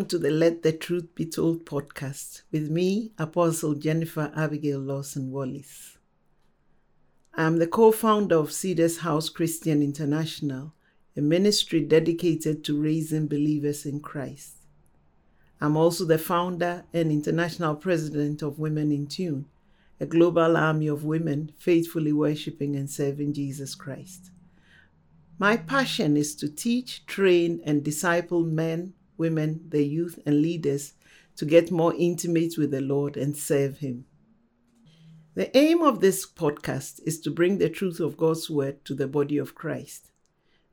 Welcome to the Let the Truth Be Told podcast with me, Apostle Jennifer Abigail Lawson Wallace. I'm the co founder of Cedars House Christian International, a ministry dedicated to raising believers in Christ. I'm also the founder and international president of Women in Tune, a global army of women faithfully worshiping and serving Jesus Christ. My passion is to teach, train, and disciple men, women, the youth, and leaders to get more intimate with the Lord and serve Him. The aim of this podcast is to bring the truth of God's Word to the body of Christ.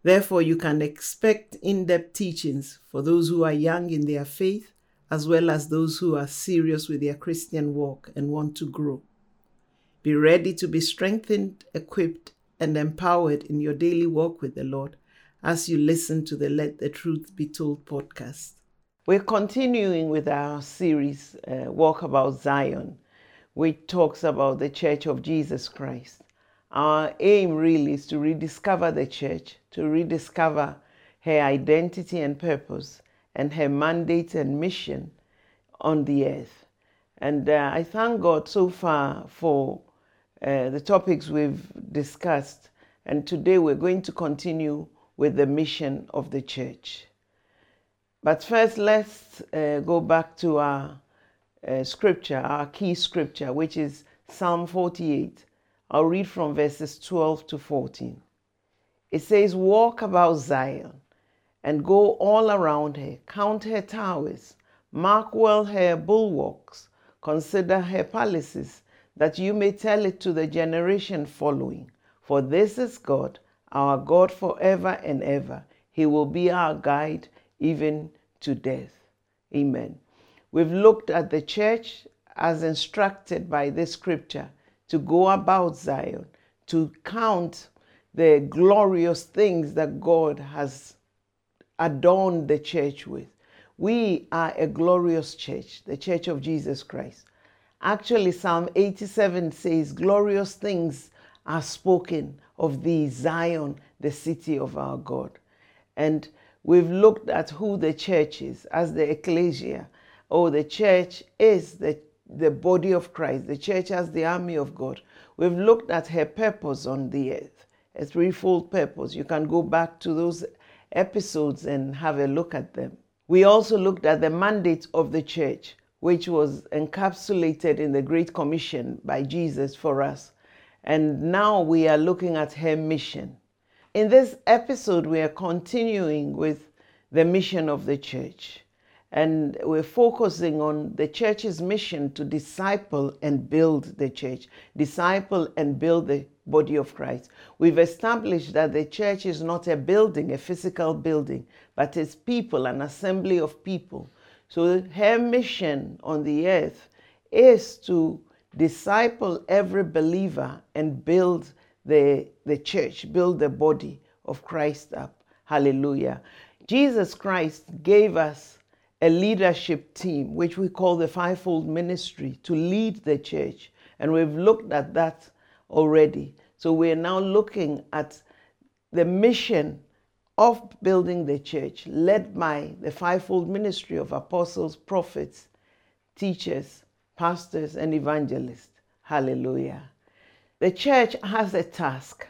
Therefore, you can expect in depth teachings for those who are young in their faith, as well as those who are serious with their Christian walk and want to grow. Be ready to be strengthened, equipped, and empowered in your daily walk with the Lord as you listen to the Let the Truth Be Told podcast. We're continuing with our series, uh, Walk About Zion, which talks about the Church of Jesus Christ. Our aim really is to rediscover the church, to rediscover her identity and purpose, and her mandate and mission on the earth. And uh, I thank God so far for uh, the topics we've discussed. And today we're going to continue with the mission of the church. But first, let's uh, go back to our uh, scripture, our key scripture, which is Psalm 48. I'll read from verses 12 to 14. It says, Walk about Zion and go all around her, count her towers, mark well her bulwarks, consider her palaces, that you may tell it to the generation following. For this is God our God forever and ever. He will be our guide even to death. Amen. We've looked at the church as instructed by this scripture to go about Zion, to count the glorious things that God has adorned the church with. We are a glorious church, the church of Jesus Christ. Actually, Psalm 87 says, Glorious things are spoken of the Zion, the city of our God. And we've looked at who the church is as the ecclesia. Oh, the church is the, the body of Christ. The church as the army of God. We've looked at her purpose on the earth, a threefold purpose. You can go back to those episodes and have a look at them. We also looked at the mandate of the church, which was encapsulated in the Great Commission by Jesus for us. And now we are looking at her mission. In this episode, we are continuing with the mission of the church. And we're focusing on the church's mission to disciple and build the church, disciple and build the body of Christ. We've established that the church is not a building, a physical building, but it's people, an assembly of people. So her mission on the earth is to disciple every believer and build the, the church, build the body of Christ up. Hallelujah. Jesus Christ gave us a leadership team, which we call the fivefold ministry, to lead the church. And we've looked at that already. So we're now looking at the mission of building the church, led by the fivefold ministry of apostles, prophets, teachers, pastors, and evangelists. Hallelujah. The church has a task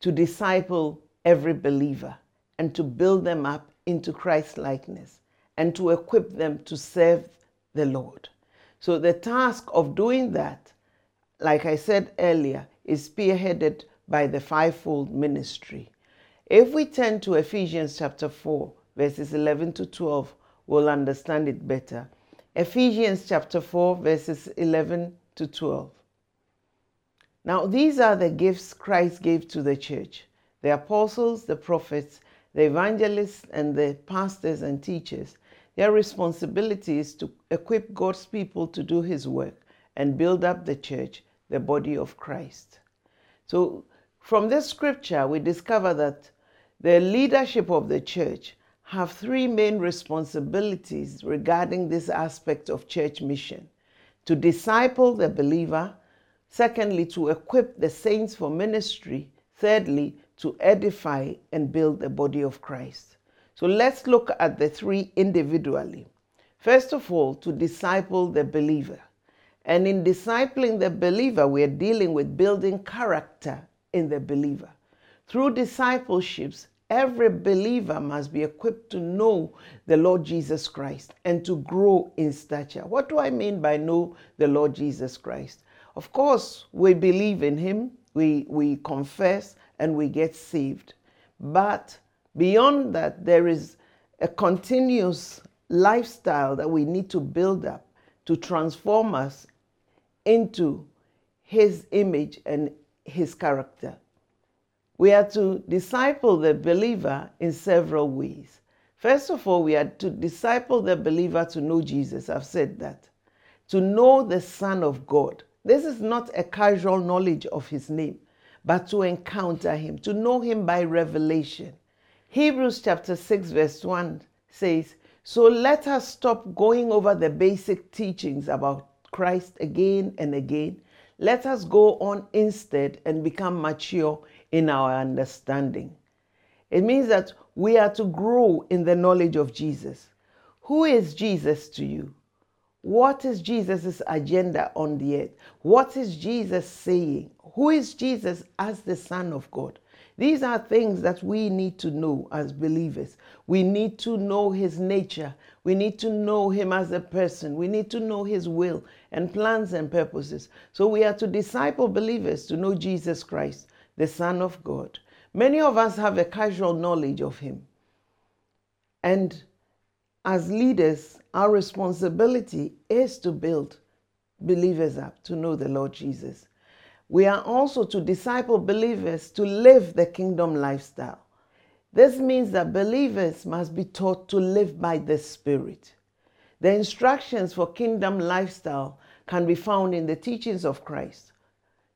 to disciple every believer and to build them up into Christ likeness and to equip them to serve the Lord. So, the task of doing that, like I said earlier, is spearheaded by the fivefold ministry. If we turn to Ephesians chapter 4, verses 11 to 12, we'll understand it better. Ephesians chapter 4, verses 11 to 12. Now, these are the gifts Christ gave to the church the apostles, the prophets, the evangelists, and the pastors and teachers. Their responsibility is to equip God's people to do his work and build up the church, the body of Christ. So, from this scripture, we discover that the leadership of the church have three main responsibilities regarding this aspect of church mission to disciple the believer, secondly, to equip the saints for ministry, thirdly, to edify and build the body of Christ. So let's look at the three individually. First of all, to disciple the believer. And in discipling the believer, we are dealing with building character in the believer. Through discipleships, every believer must be equipped to know the Lord Jesus Christ and to grow in stature. What do I mean by know the Lord Jesus Christ? Of course, we believe in him, we, we confess, and we get saved. But beyond that, there is a continuous lifestyle that we need to build up to transform us into his image and his character. We are to disciple the believer in several ways. First of all, we are to disciple the believer to know Jesus. I've said that. To know the Son of God. This is not a casual knowledge of his name, but to encounter him, to know him by revelation. Hebrews chapter 6, verse 1 says, So let us stop going over the basic teachings about Christ again and again. Let us go on instead and become mature in our understanding. It means that we are to grow in the knowledge of Jesus. Who is Jesus to you? What is Jesus' agenda on the earth? What is Jesus saying? Who is Jesus as the Son of God? These are things that we need to know as believers. We need to know his nature. We need to know him as a person. We need to know his will and plans and purposes. So we are to disciple believers to know Jesus Christ the Son of God. Many of us have a casual knowledge of Him. And as leaders, our responsibility is to build believers up to know the Lord Jesus. We are also to disciple believers to live the kingdom lifestyle. This means that believers must be taught to live by the Spirit. The instructions for kingdom lifestyle can be found in the teachings of Christ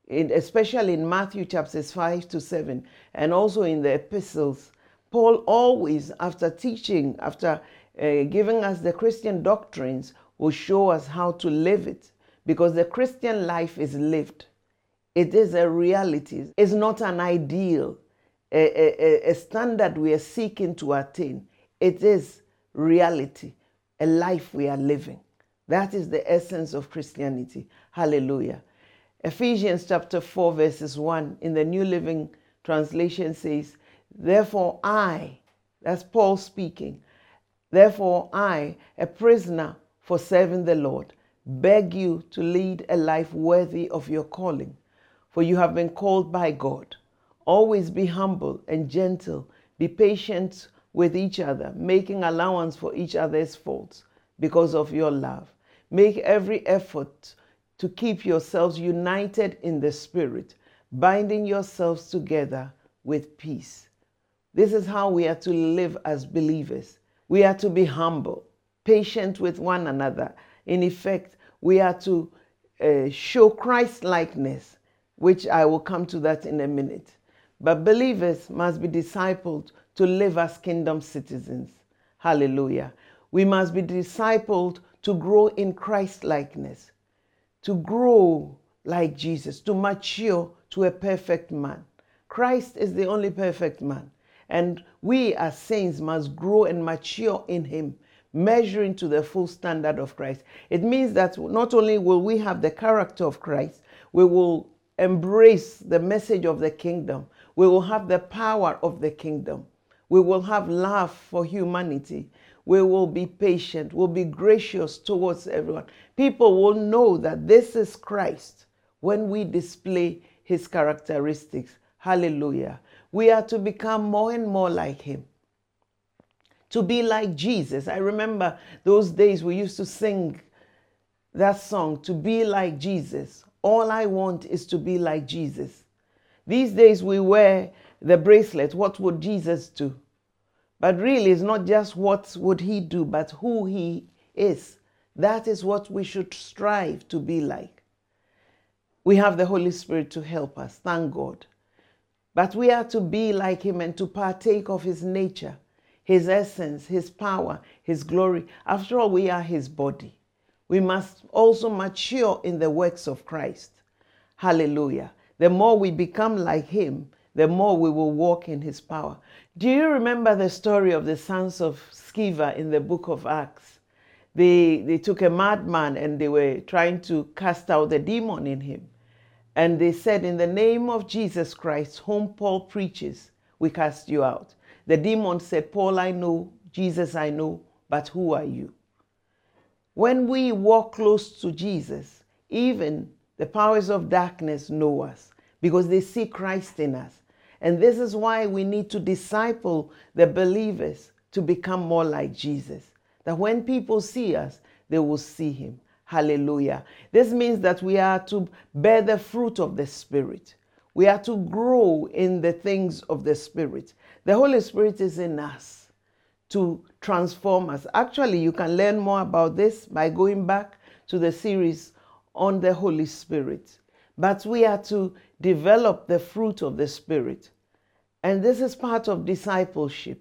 in, especially in Matthew chapters 5 to 7, and also in the epistles, Paul always, after teaching, after uh, giving us the Christian doctrines, will show us how to live it because the Christian life is lived. It is a reality, it's not an ideal, a, a, a standard we are seeking to attain. It is reality, a life we are living. That is the essence of Christianity. Hallelujah. Ephesians chapter 4, verses 1 in the New Living Translation says, Therefore, I, that's Paul speaking, therefore, I, a prisoner for serving the Lord, beg you to lead a life worthy of your calling, for you have been called by God. Always be humble and gentle, be patient with each other, making allowance for each other's faults because of your love. Make every effort to keep yourselves united in the Spirit, binding yourselves together with peace. This is how we are to live as believers. We are to be humble, patient with one another. In effect, we are to uh, show Christ likeness, which I will come to that in a minute. But believers must be discipled to live as kingdom citizens. Hallelujah. We must be discipled to grow in Christ likeness to grow like Jesus, to mature to a perfect man. Christ is the only perfect man. And we as saints must grow and mature in him, measuring to the full standard of Christ. It means that not only will we have the character of Christ, we will embrace the message of the kingdom. We will have the power of the kingdom. We will have love for humanity we will be patient, we'll be gracious towards everyone. People will know that this is Christ when we display his characteristics. Hallelujah. We are to become more and more like him. To be like Jesus. I remember those days we used to sing that song, To Be Like Jesus. All I want is to be like Jesus. These days we wear the bracelet. What would Jesus do? But really, it's not just what would he do, but who he is. That is what we should strive to be like. We have the Holy Spirit to help us, thank God. But we are to be like him and to partake of his nature, his essence, his power, his glory. After all, we are his body. We must also mature in the works of Christ. Hallelujah. The more we become like him, the more we will walk in his power. Do you remember the story of the sons of Sceva in the book of Acts? They, they took a madman and they were trying to cast out the demon in him. And they said, In the name of Jesus Christ, whom Paul preaches, we cast you out. The demon said, Paul, I know, Jesus, I know, but who are you? When we walk close to Jesus, even the powers of darkness know us because they see Christ in us. And this is why we need to disciple the believers to become more like Jesus. That when people see us, they will see him. Hallelujah. This means that we are to bear the fruit of the Spirit. We are to grow in the things of the Spirit. The Holy Spirit is in us to transform us. Actually, you can learn more about this by going back to the series on the Holy Spirit. But we are to develop the fruit of the Spirit. And this is part of discipleship.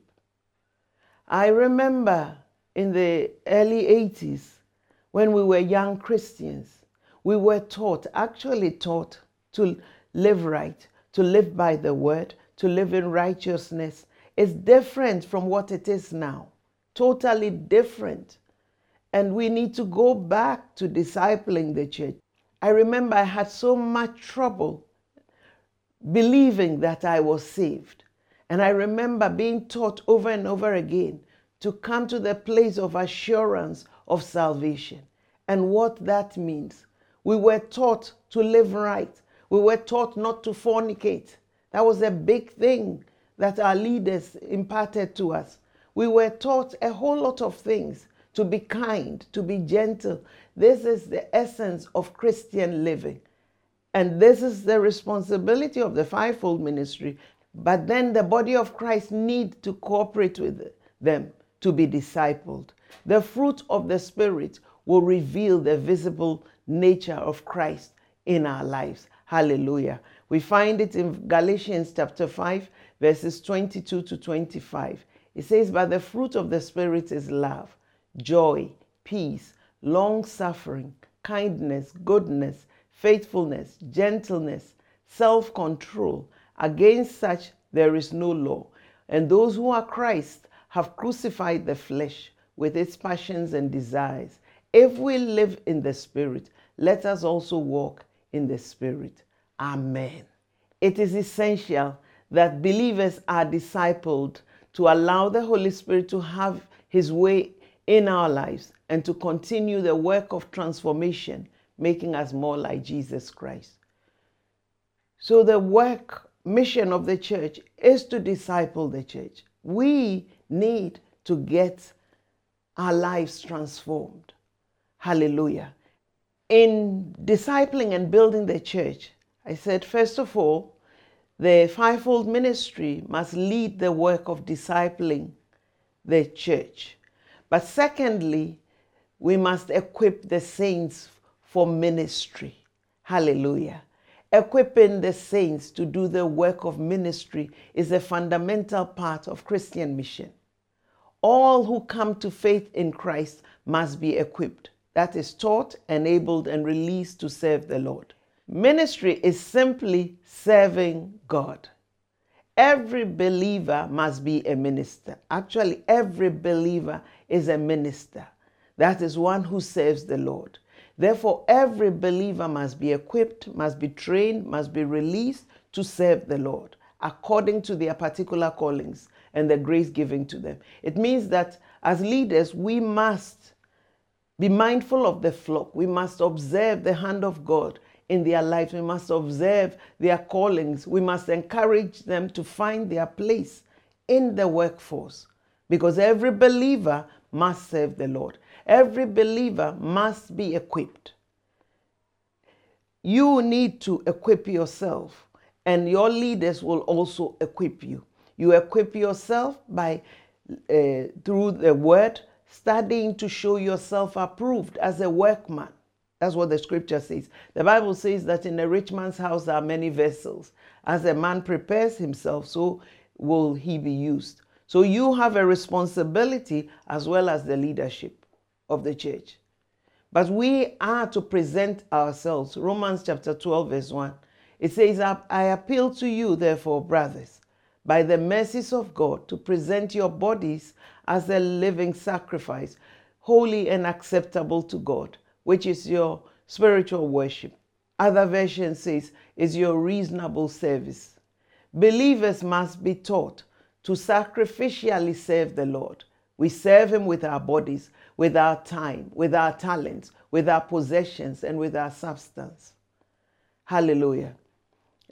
I remember in the early 80s when we were young Christians, we were taught, actually taught, to live right, to live by the word, to live in righteousness, is different from what it is now. Totally different. And we need to go back to discipling the church. I remember I had so much trouble believing that I was saved. And I remember being taught over and over again to come to the place of assurance of salvation and what that means. We were taught to live right. We were taught not to fornicate. That was a big thing that our leaders imparted to us. We were taught a whole lot of things to be kind, to be gentle. This is the essence of Christian living. And this is the responsibility of the fivefold ministry. But then the body of Christ need to cooperate with them to be discipled. The fruit of the Spirit will reveal the visible nature of Christ in our lives. Hallelujah. We find it in Galatians chapter 5, verses 22 to 25. It says, But the fruit of the Spirit is love, joy, peace, long suffering, kindness, goodness, faithfulness, gentleness, self control. Against such there is no law. And those who are Christ have crucified the flesh with its passions and desires. If we live in the Spirit, let us also walk in the Spirit. Amen. It is essential that believers are discipled to allow the Holy Spirit to have his way in our lives and to continue the work of transformation, making us more like Jesus Christ. So, the work, mission of the church is to disciple the church. We need to get our lives transformed. Hallelujah. In discipling and building the church, I said, first of all, the fivefold ministry must lead the work of discipling the church. But secondly, we must equip the saints for ministry. Hallelujah. Equipping the saints to do the work of ministry is a fundamental part of Christian mission. All who come to faith in Christ must be equipped, that is, taught, enabled, and released to serve the Lord. Ministry is simply serving God. Every believer must be a minister. Actually, every believer is a minister. That is one who serves the Lord. Therefore, every believer must be equipped, must be trained, must be released to serve the Lord according to their particular callings and the grace given to them. It means that as leaders, we must be mindful of the flock. We must observe the hand of God in their lives. We must observe their callings. We must encourage them to find their place in the workforce because every believer must serve the Lord. Every believer must be equipped. You need to equip yourself, and your leaders will also equip you. You equip yourself by uh, through the word, studying to show yourself approved as a workman that's what the scripture says. The Bible says that in a rich man's house are many vessels. As a man prepares himself, so will he be used. So you have a responsibility as well as the leadership of the church. But we are to present ourselves. Romans chapter 12, verse 1. It says, I appeal to you, therefore, brothers, by the mercies of God, to present your bodies as a living sacrifice, holy and acceptable to God, which is your spiritual worship. Other version says, is your reasonable service. Believers must be taught to sacrificially serve the Lord. We serve Him with our bodies, with our time, with our talents, with our possessions, and with our substance. Hallelujah.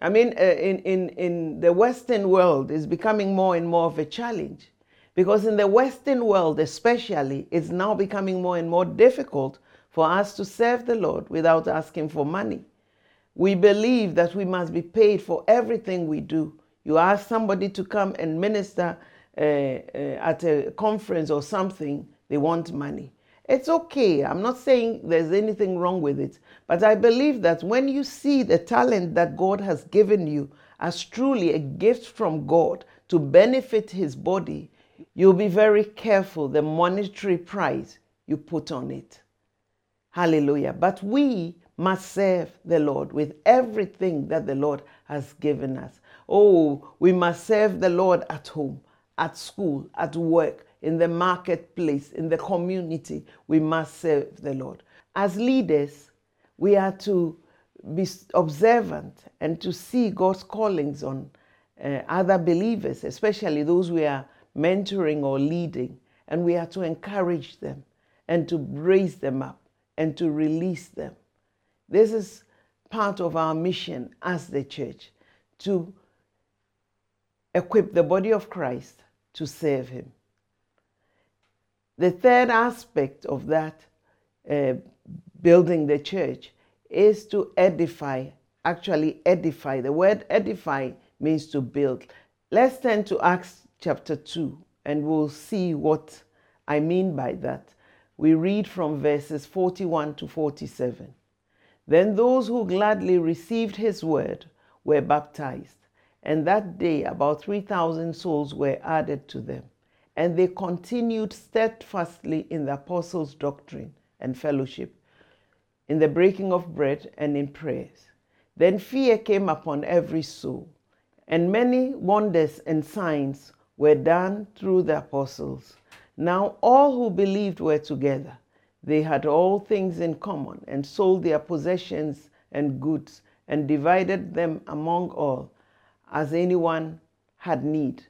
I mean, uh, in, in, in the Western world, it's becoming more and more of a challenge because in the Western world, especially, it's now becoming more and more difficult for us to serve the Lord without asking for money. We believe that we must be paid for everything we do. You ask somebody to come and minister uh, uh, at a conference or something, they want money. It's okay. I'm not saying there's anything wrong with it. But I believe that when you see the talent that God has given you as truly a gift from God to benefit His body, you'll be very careful the monetary price you put on it. Hallelujah. But we must serve the Lord with everything that the Lord has given us. Oh, we must serve the Lord at home, at school, at work, in the marketplace, in the community, we must serve the Lord. As leaders, we are to be observant and to see God's callings on uh, other believers, especially those we are mentoring or leading, and we are to encourage them and to raise them up and to release them. This is part of our mission as the church to equip the body of Christ to serve Him. The third aspect of that uh, building the church is to edify, actually edify. The word edify means to build. Let's turn to Acts chapter 2 and we'll see what I mean by that. We read from verses 41 to 47. Then those who gladly received his word were baptized, and that day about 3,000 souls were added to them and they continued steadfastly in the apostles' doctrine and fellowship, in the breaking of bread and in prayers. Then fear came upon every soul, and many wonders and signs were done through the apostles. Now all who believed were together. They had all things in common, and sold their possessions and goods, and divided them among all, as anyone had need.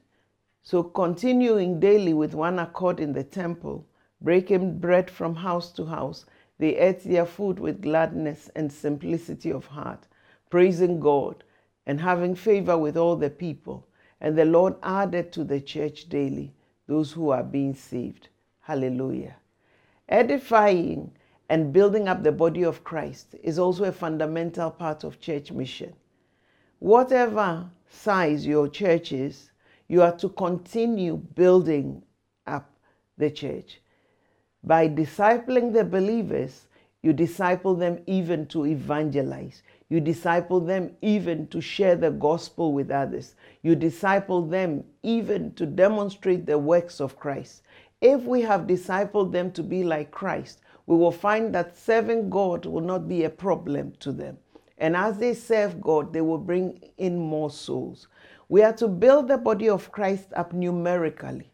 So, continuing daily with one accord in the temple, breaking bread from house to house, they ate their food with gladness and simplicity of heart, praising God and having favor with all the people. And the Lord added to the church daily those who are being saved. Hallelujah. Edifying and building up the body of Christ is also a fundamental part of church mission. Whatever size your church is, you are to continue building up the church. By discipling the believers, you disciple them even to evangelize. You disciple them even to share the gospel with others. You disciple them even to demonstrate the works of Christ. If we have discipled them to be like Christ, we will find that serving God will not be a problem to them. And as they serve God, they will bring in more souls. We are to build the body of Christ up numerically,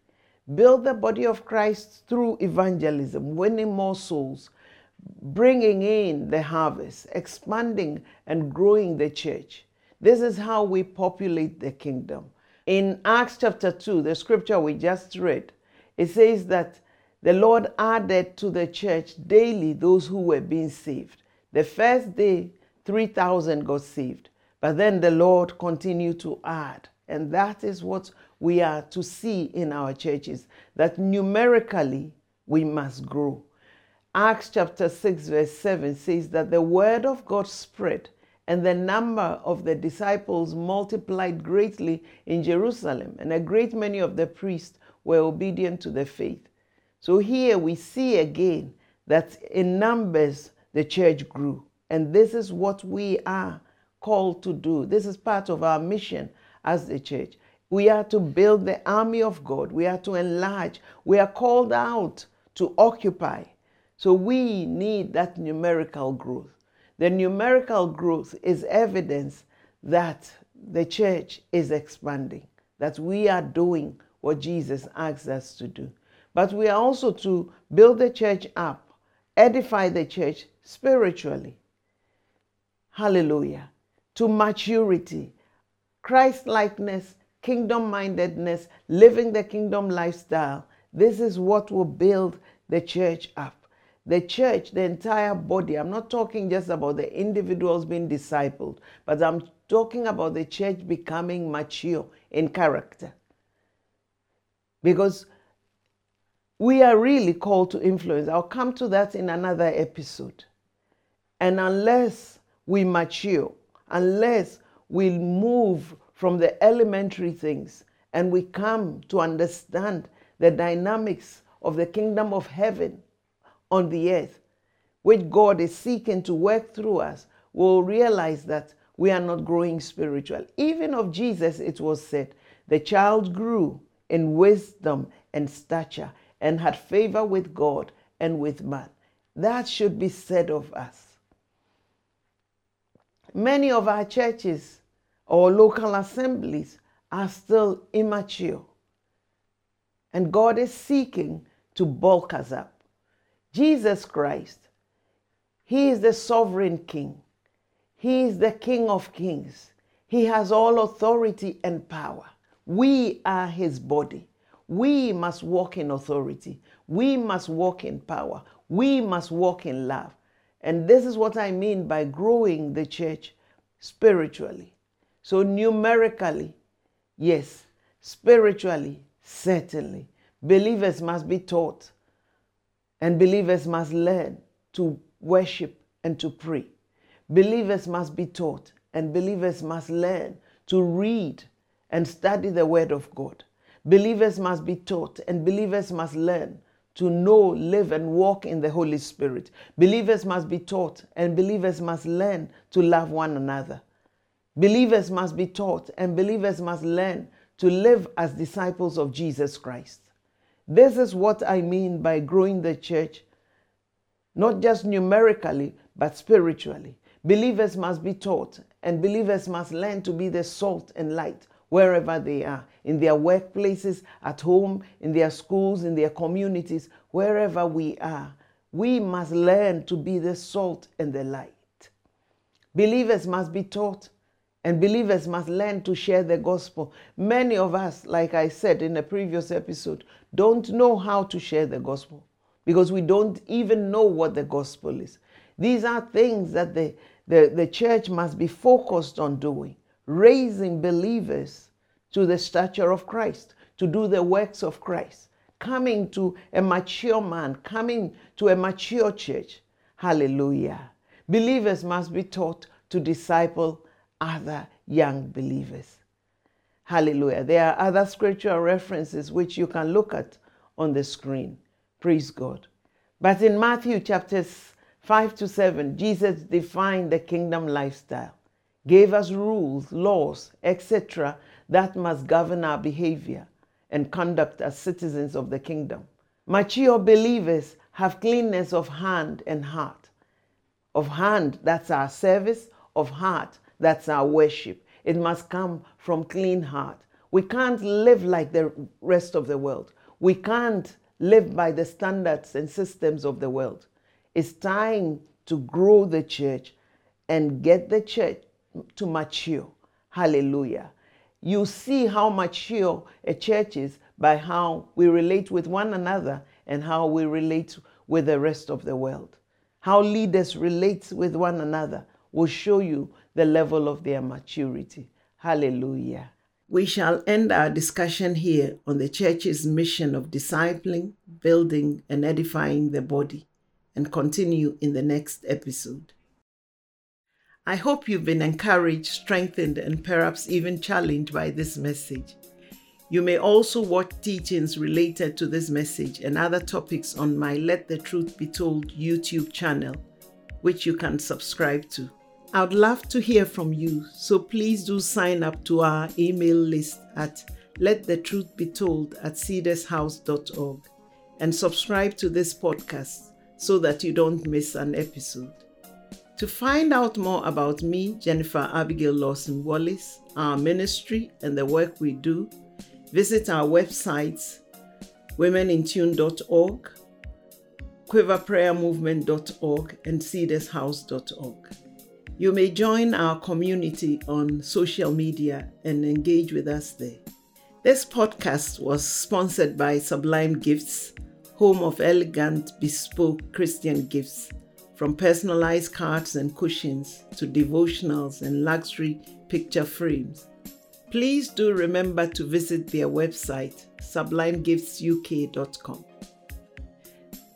build the body of Christ through evangelism, winning more souls, bringing in the harvest, expanding and growing the church. This is how we populate the kingdom. In Acts chapter 2, the scripture we just read, it says that the Lord added to the church daily those who were being saved. The first day, 3,000 got saved. But then the Lord continued to add. And that is what we are to see in our churches, that numerically we must grow. Acts chapter 6, verse 7 says that the word of God spread and the number of the disciples multiplied greatly in Jerusalem, and a great many of the priests were obedient to the faith. So here we see again that in numbers the church grew. And this is what we are called to do. This is part of our mission as the church. We are to build the army of God. We are to enlarge. We are called out to occupy. So we need that numerical growth. The numerical growth is evidence that the church is expanding, that we are doing what Jesus asked us to do. But we are also to build the church up, edify the church spiritually. Hallelujah. To maturity, Christ likeness, kingdom mindedness, living the kingdom lifestyle. This is what will build the church up. The church, the entire body, I'm not talking just about the individuals being discipled, but I'm talking about the church becoming mature in character. Because we are really called to influence. I'll come to that in another episode. And unless we mature, unless we move from the elementary things and we come to understand the dynamics of the kingdom of heaven on the earth, which God is seeking to work through us, we'll realize that we are not growing spiritual. Even of Jesus, it was said, the child grew in wisdom and stature and had favor with God and with man. That should be said of us. Many of our churches or local assemblies are still immature. And God is seeking to bulk us up. Jesus Christ, He is the sovereign King. He is the King of kings. He has all authority and power. We are His body. We must walk in authority. We must walk in power. We must walk in love. And this is what I mean by growing the church spiritually. So, numerically, yes, spiritually, certainly. Believers must be taught, and believers must learn to worship and to pray. Believers must be taught, and believers must learn to read and study the Word of God. Believers must be taught, and believers must learn to know, live, and walk in the Holy Spirit. Believers must be taught, and believers must learn to love one another. Believers must be taught and believers must learn to live as disciples of Jesus Christ. This is what I mean by growing the church, not just numerically, but spiritually. Believers must be taught and believers must learn to be the salt and light wherever they are in their workplaces, at home, in their schools, in their communities, wherever we are. We must learn to be the salt and the light. Believers must be taught and believers must learn to share the gospel. Many of us, like I said in a previous episode, don't know how to share the gospel because we don't even know what the gospel is. These are things that the, the, the church must be focused on doing, raising believers to the stature of Christ, to do the works of Christ, coming to a mature man, coming to a mature church. Hallelujah. Believers must be taught to disciple other young believers. Hallelujah. There are other scriptural references which you can look at on the screen. Praise God. But in Matthew chapters 5 to 7, Jesus defined the kingdom lifestyle, gave us rules, laws, etc., that must govern our behavior and conduct as citizens of the kingdom. Mature believers have cleanness of hand and heart. Of hand, that's our service. Of heart, that's our worship. It must come from clean heart. We can't live like the rest of the world. We can't live by the standards and systems of the world. It's time to grow the church and get the church to mature. Hallelujah. You see how mature a church is by how we relate with one another and how we relate with the rest of the world. How leaders relate with one another will show you the level of their maturity. Hallelujah. We shall end our discussion here on the church's mission of discipling, building, and edifying the body and continue in the next episode. I hope you've been encouraged, strengthened, and perhaps even challenged by this message. You may also watch teachings related to this message and other topics on my Let the Truth Be Told YouTube channel, which you can subscribe to. I'd love to hear from you, so please do sign up to our email list at lettheTruthBeTold at cedarshouse.org and subscribe to this podcast so that you don't miss an episode. To find out more about me, Jennifer Abigail Lawson Wallace, our ministry, and the work we do, visit our websites womenintune.org, quiverprayermovement.org, and cedarshouse.org. You may join our community on social media and engage with us there. This podcast was sponsored by Sublime Gifts, home of elegant, bespoke Christian gifts, from personalized cards and cushions to devotionals and luxury picture frames. Please do remember to visit their website, sublimegiftsuk.com.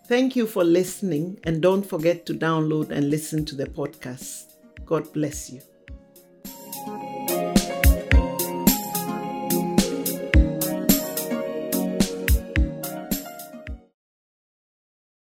Thank you for listening, and don't forget to download and listen to the podcast. God bless you.